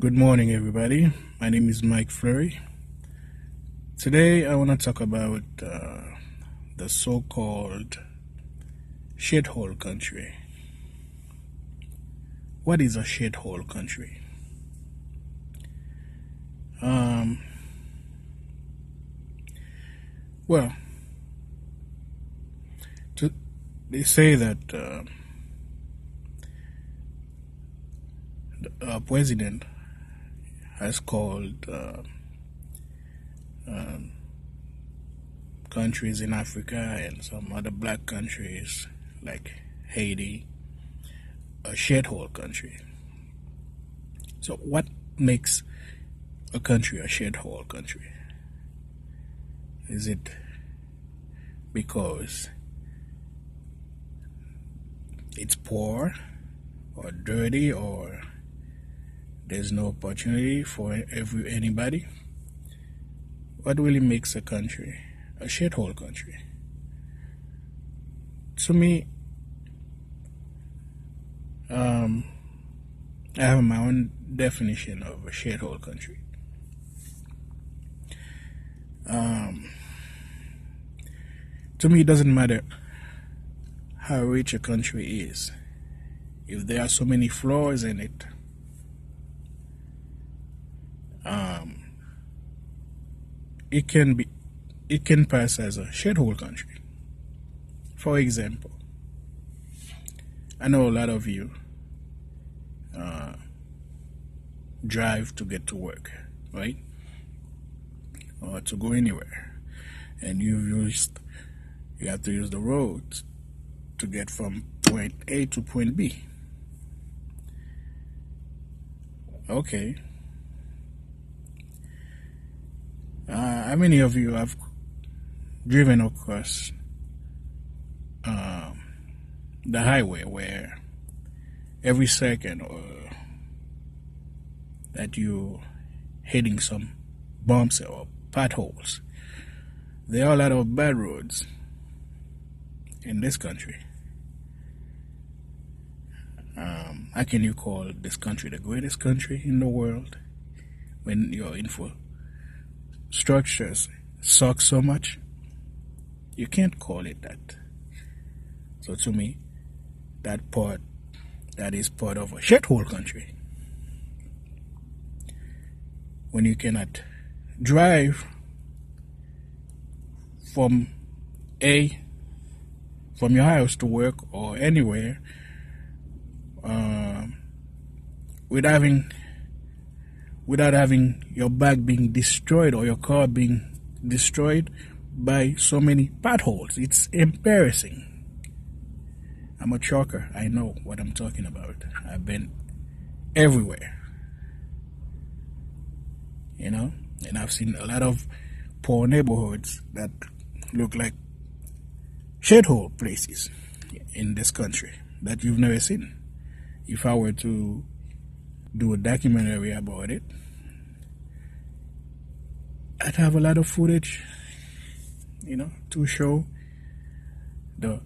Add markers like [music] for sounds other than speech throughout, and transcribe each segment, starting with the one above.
Good morning, everybody. My name is Mike Fleury. Today, I want to talk about uh, the so called shithole country. What is a shithole country? Um, well, to, they say that uh, the uh, president has called uh, um, countries in Africa and some other black countries like Haiti a shithole country. So, what makes a country a shithole country? Is it because it's poor or dirty or there's no opportunity for every anybody. What really makes a country a shithole country? To me, um, I have my own definition of a shithole country. Um, to me, it doesn't matter how rich a country is. If there are so many flaws in it, um, it can be it can pass as a shithole country. For example, I know a lot of you uh, drive to get to work, right? Or to go anywhere, and you've used you have to use the road to get from point A to point B. Okay, Uh, how many of you have driven across um, the highway where every second or that you hitting some bumps or potholes? There are a lot of bad roads in this country. Um, how can you call this country the greatest country in the world when you're in full structures suck so much, you can't call it that. So to me, that part, that is part of a shithole country. When you cannot drive from A, from your house to work or anywhere, uh, with having without having your bag being destroyed or your car being destroyed by so many potholes. It's embarrassing. I'm a trucker. I know what I'm talking about. I've been everywhere. You know? And I've seen a lot of poor neighborhoods that look like shithole places in this country that you've never seen. If I were to do a documentary about it, I'd have a lot of footage, you know, to show the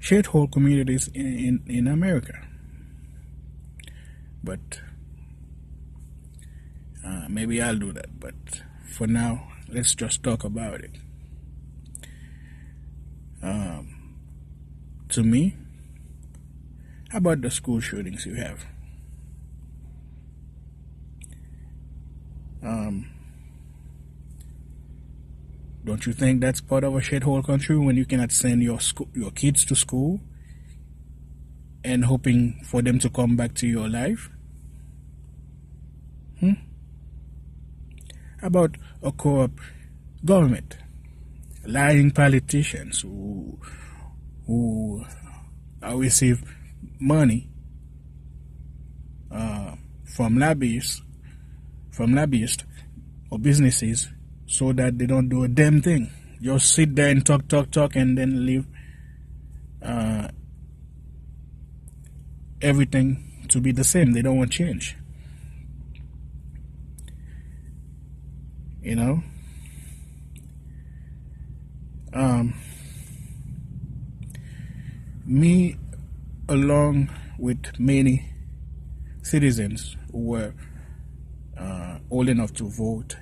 shithole communities in, in, in America. But uh, maybe I'll do that. But for now, let's just talk about it. Um, to me, how about the school shootings you have? Um, don't you think that's part of a shithole country when you cannot send your school, your kids to school and hoping for them to come back to your life? Hmm? About a co-op government? Lying politicians who who receive money uh, from lobbyists from lobbyists or businesses so that they don't do a damn thing. Just sit there and talk, talk, talk, and then leave uh, everything to be the same. They don't want change. You know? Um, me, along with many citizens were old enough to vote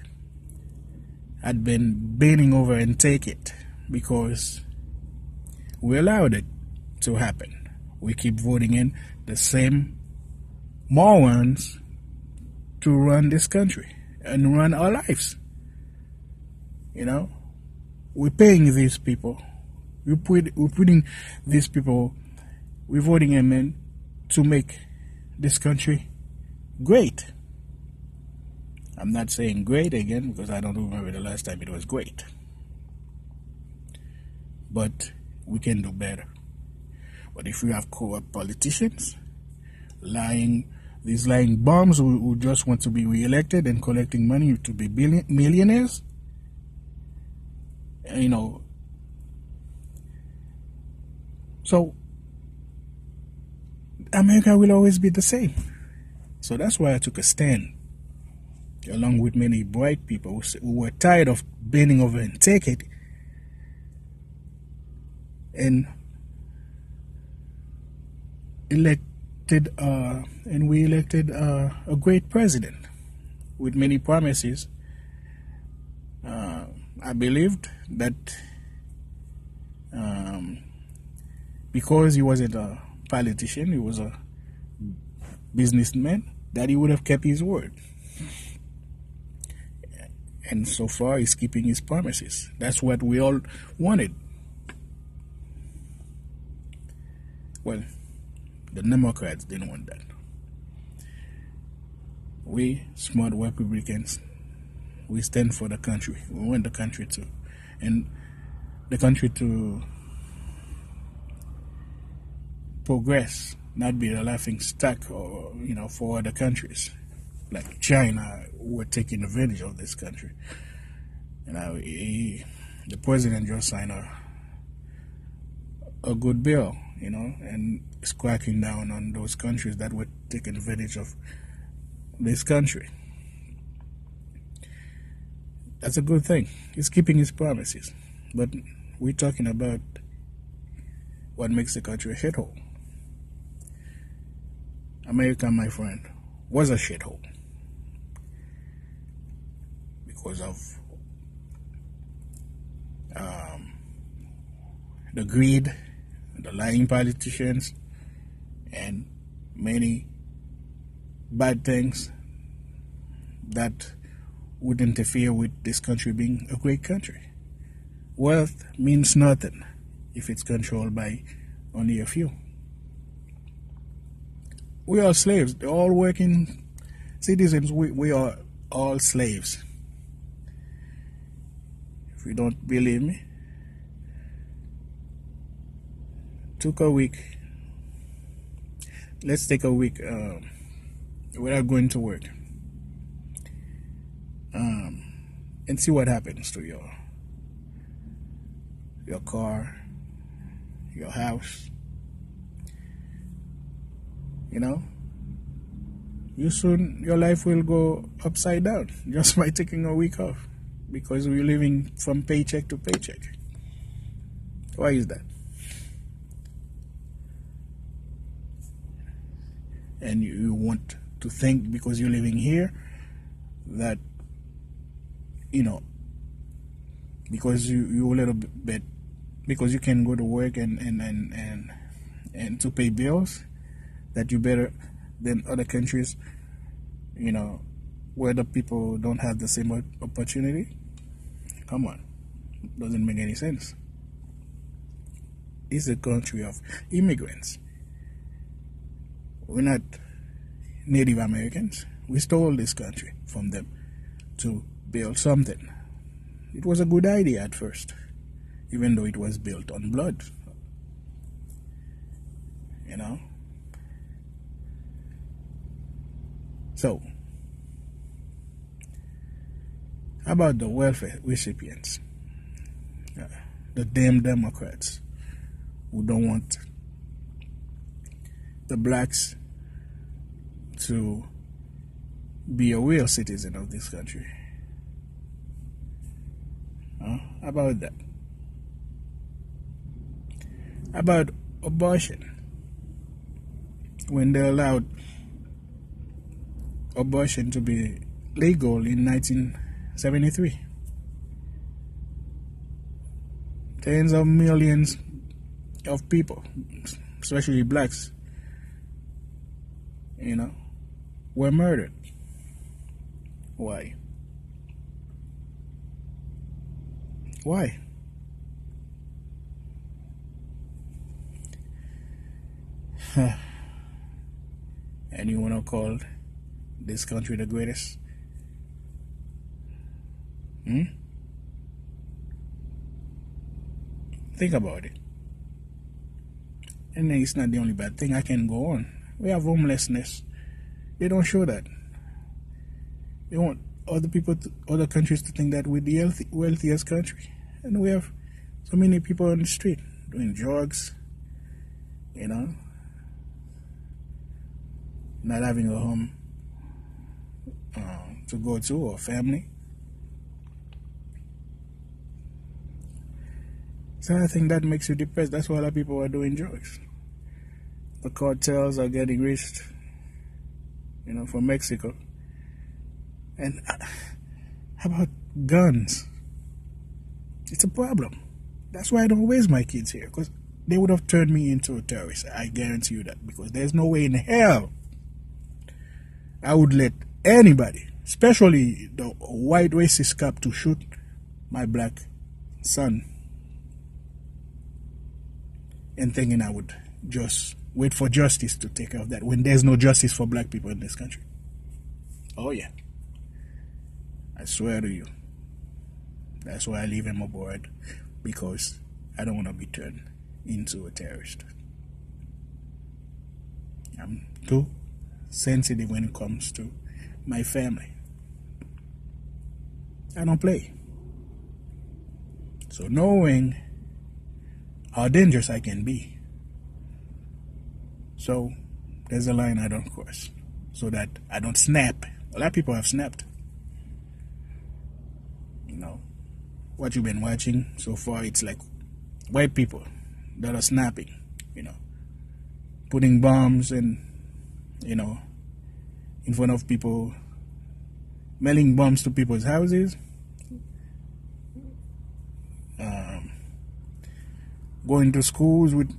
had been bending over and take it because we allowed it to happen. We keep voting in the same morons to run this country and run our lives. You know, we're paying these people. We put we're putting these people. We're voting them in to make this country great. I'm not saying great again because I don't remember the last time it was great. But we can do better. But if we have corrupt politicians, lying, these lying bums who, who just want to be re-elected and collecting money to be billion, millionaires, you know, so America will always be the same. So that's why I took a stand, along with many bright people who were tired of bending over and take it, and elected, uh, and we elected uh, a great president with many promises. Uh, I believed that um, because he wasn't a politician, he was a businessman, that he would have kept his word. And so far, he's keeping his promises. That's what we all wanted. Well, the Democrats didn't want that. We, smart Republicans, we stand for the country. We want the country to, and the country to progress, not be a laughing stock or you know for other countries like China were taking advantage of this country. You know, he, the president just signed a a good bill, you know, and is cracking down on those countries that were taking advantage of this country. That's a good thing. He's keeping his promises. But we're talking about what makes the country a shithole. America, my friend, was a shithole because of um, the greed, the lying politicians, and many bad things that would interfere with this country being a great country. Wealth means nothing if it's controlled by only a few we are slaves. All working citizens. We, we are all slaves. If you don't believe me, took a week. Let's take a week uh, without going to work. Um, and see what happens to your your car, your house, you know? You soon your life will go upside down. [laughs] Just by taking a week off because we're living from paycheck to paycheck why is that and you want to think because you're living here that you know because you you a little bit because you can go to work and and and and, and to pay bills that you better than other countries, you know, where the people don't have the same opportunity? Come on, doesn't make any sense. It's a country of immigrants. We're not Native Americans. We stole this country from them to build something. It was a good idea at first, even though it was built on blood. You know? So, about the welfare recipients? Uh, the damn Democrats who don't want the blacks to be a real citizen of this country. Uh, how about that? How about abortion? When they allowed abortion to be legal in 1973. Tens of millions of people, especially blacks, you know, were murdered. Why? Why? [sighs] and you want to call this country the greatest? Hmm? Think about it. And it's not the only bad thing. I can go on. We have homelessness. They don't show that. They want other people, to, other countries to think that we're the healthy, wealthiest country. And we have so many people on the street doing drugs, you know, not having a home uh, to go to or family. I think that makes you depressed. That's why a lot of people are doing drugs. The cartels are getting rich, you know, from Mexico. And uh, how about guns? It's a problem. That's why I don't raise my kids here, because they would have turned me into a terrorist. I guarantee you that, because there's no way in hell I would let anybody, especially the white racist cop, to shoot my black son and thinking I would just wait for justice to take care of that when there's no justice for black people in this country. Oh, yeah. I swear to you. That's why I leave him aboard because I don't want to be turned into a terrorist. I'm too sensitive when it comes to my family. I don't play. So knowing how dangerous I can be. So there's a line I don't cross so that I don't snap. A lot of people have snapped. You know, what you've been watching so far, it's like white people that are snapping, you know, putting bombs and, you know, in front of people, mailing bombs to people's houses. Um, going to schools with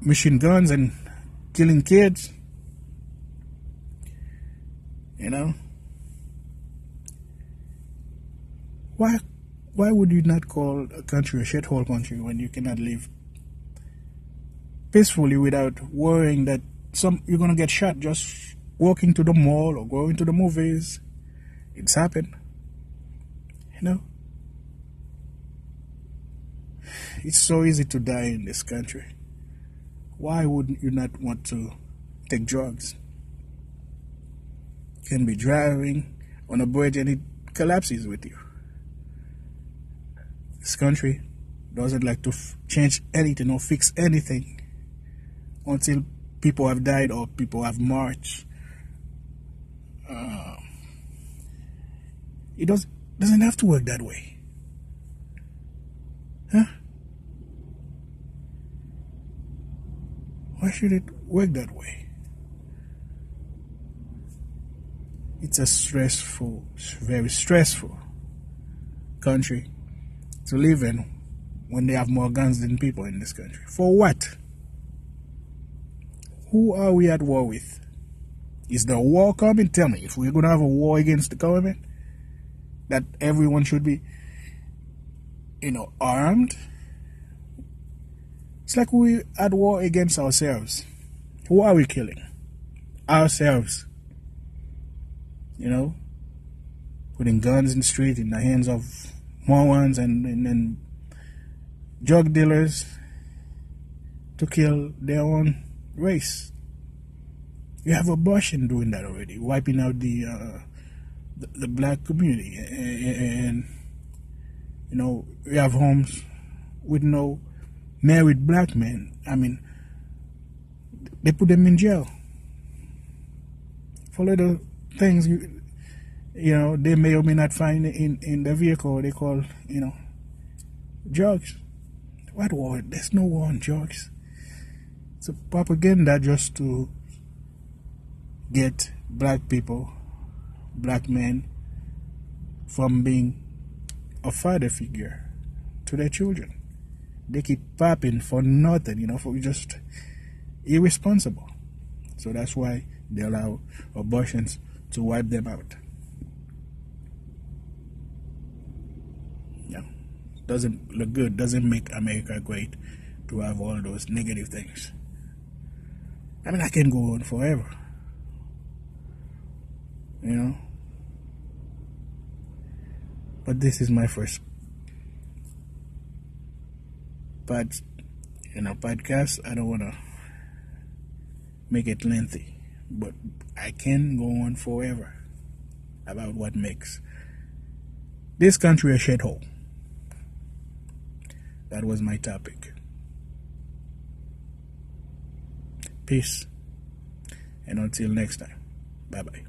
machine guns and killing kids. You know? Why why would you not call a country a shithole country when you cannot live peacefully without worrying that some you're gonna get shot just walking to the mall or going to the movies? It's happened. You know? It's so easy to die in this country. Why wouldn't you not want to take drugs? You can be driving on a bridge and it collapses with you. This country doesn't like to f- change anything or fix anything until people have died or people have marched. Uh, it does, doesn't have to work that way. Huh? Why should it work that way? It's a stressful, very stressful country to live in when they have more guns than people in this country. For what? Who are we at war with? Is the war coming? Tell me, if we're going to have a war against the government, that everyone should be, you know, armed it's like we at war against ourselves. Who are we killing? Ourselves. You know? Putting guns in the street in the hands of Morons and, and, and drug dealers to kill their own race. You have abortion doing that already, wiping out the uh, the, the, black community, and, and you know we have homes with no married black men. I mean, they put them in jail for little things you, you know they may or may not find in in the vehicle. They call you know drugs. What war? There's no war on drugs. It's a propaganda just to get black people black men from being a father figure to their children. They keep popping for nothing, you know, for just irresponsible. So that's why they allow abortions to wipe them out. Yeah. Doesn't look good, doesn't make America great to have all those negative things. I mean, I can go on forever. You know? But this is my first but you know podcast. I don't want to make it lengthy, but I can go on forever about what makes this country a shithole. That was my topic. Peace. And until next time, bye bye.